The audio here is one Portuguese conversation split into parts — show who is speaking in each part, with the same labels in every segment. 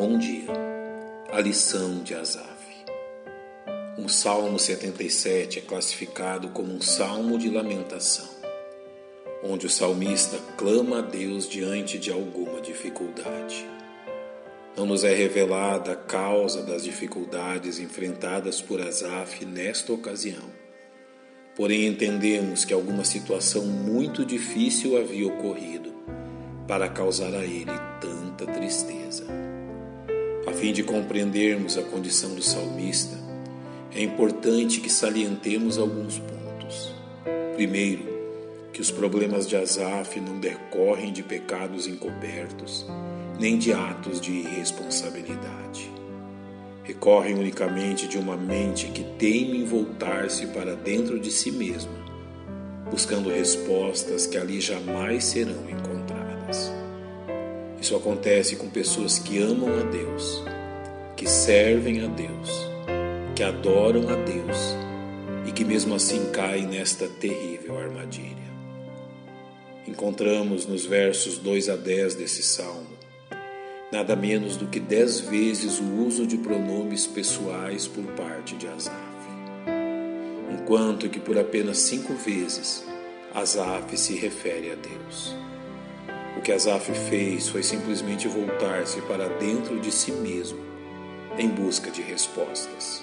Speaker 1: Bom dia. A lição de Asaf. O Salmo 77 é classificado como um salmo de lamentação, onde o salmista clama a Deus diante de alguma dificuldade. Não nos é revelada a causa das dificuldades enfrentadas por Asaf nesta ocasião. Porém, entendemos que alguma situação muito difícil havia ocorrido para causar a ele tanta tristeza. A fim de compreendermos a condição do salmista, é importante que salientemos alguns pontos. Primeiro, que os problemas de Asaf não decorrem de pecados encobertos, nem de atos de irresponsabilidade. Recorrem unicamente de uma mente que teme em voltar-se para dentro de si mesma, buscando respostas que ali jamais serão encontradas. Isso acontece com pessoas que amam a Deus, que servem a Deus, que adoram a Deus e que mesmo assim caem nesta terrível armadilha. Encontramos nos versos 2 a 10 desse salmo nada menos do que dez vezes o uso de pronomes pessoais por parte de Asaf, enquanto que por apenas cinco vezes Asaf se refere a Deus. O que Asaf fez foi simplesmente voltar-se para dentro de si mesmo em busca de respostas.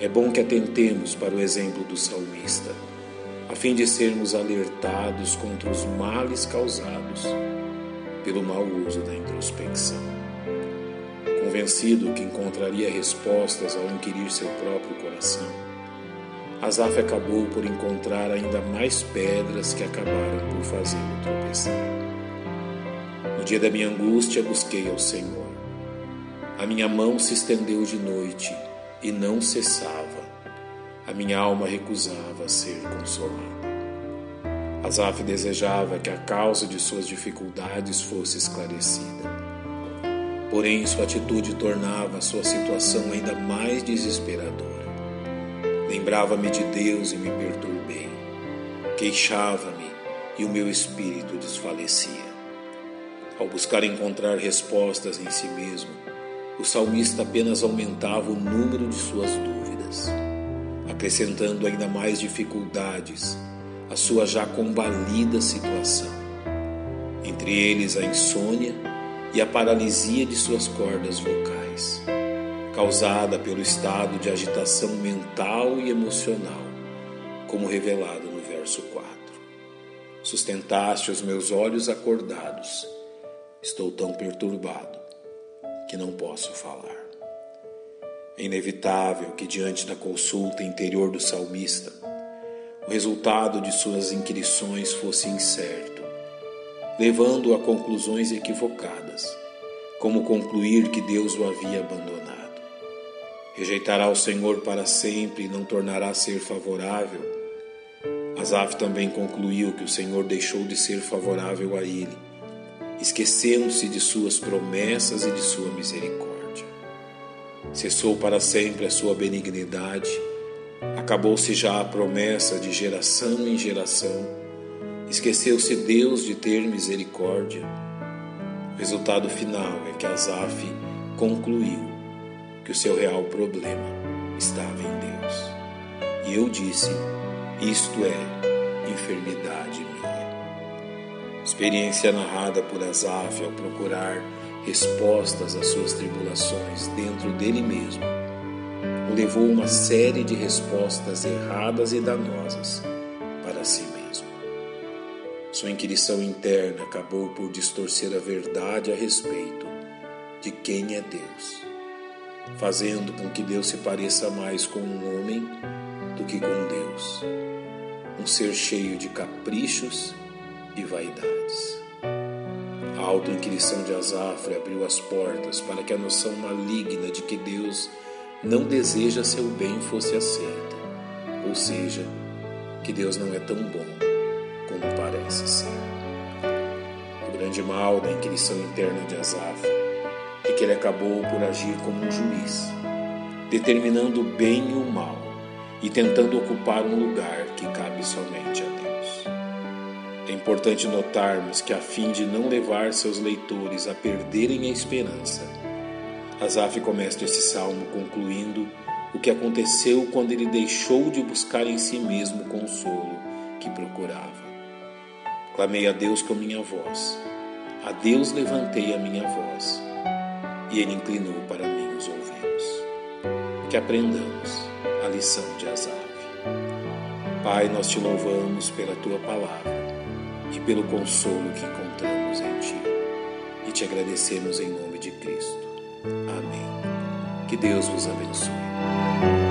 Speaker 1: É bom que atentemos para o exemplo do salmista, a fim de sermos alertados contra os males causados pelo mau uso da introspecção. Convencido que encontraria respostas ao inquirir seu próprio coração, Asaf acabou por encontrar ainda mais pedras que acabaram por fazê-lo tropeçar. No dia da minha angústia busquei ao Senhor. A minha mão se estendeu de noite e não cessava. A minha alma recusava ser consolada. Asaf desejava que a causa de suas dificuldades fosse esclarecida. Porém, sua atitude tornava sua situação ainda mais desesperadora. Lembrava-me de Deus e me perturbei. Queixava-me e o meu espírito desfalecia. Ao buscar encontrar respostas em si mesmo, o salmista apenas aumentava o número de suas dúvidas, acrescentando ainda mais dificuldades à sua já combalida situação. Entre eles, a insônia e a paralisia de suas cordas vocais, causada pelo estado de agitação mental e emocional, como revelado no verso 4. Sustentaste os meus olhos acordados Estou tão perturbado que não posso falar. É inevitável que, diante da consulta interior do salmista, o resultado de suas inquirições fosse incerto, levando-o a conclusões equivocadas, como concluir que Deus o havia abandonado. Rejeitará o Senhor para sempre e não tornará a ser favorável. Asaf também concluiu que o Senhor deixou de ser favorável a ele esquecendo-se de suas promessas e de sua misericórdia. Cessou para sempre a sua benignidade, acabou-se já a promessa de geração em geração, esqueceu-se Deus de ter misericórdia. O resultado final é que Asaf concluiu que o seu real problema estava em Deus. E eu disse: isto é enfermidade minha. Experiência narrada por Asaf ao procurar respostas às suas tribulações dentro dele mesmo, o levou uma série de respostas erradas e danosas para si mesmo. Sua inquirição interna acabou por distorcer a verdade a respeito de quem é Deus, fazendo com que Deus se pareça mais com um homem do que com Deus, um ser cheio de caprichos e vaidades. A autoinquirição de Azafre abriu as portas para que a noção maligna de que Deus não deseja seu bem fosse aceita, ou seja, que Deus não é tão bom como parece ser. O grande mal da inquirição interna de Azaf é que ele acabou por agir como um juiz, determinando o bem e o mal e tentando ocupar um lugar que cabe somente a. É importante notarmos que, a fim de não levar seus leitores a perderem a esperança, Asaf começa esse salmo concluindo o que aconteceu quando ele deixou de buscar em si mesmo o consolo que procurava. Clamei a Deus com minha voz, a Deus levantei a minha voz, e Ele inclinou para mim os ouvidos. Que aprendamos a lição de Asaf. Pai, nós te louvamos pela tua palavra e pelo consolo que encontramos em ti. E te agradecemos em nome de Cristo. Amém. Que Deus vos abençoe.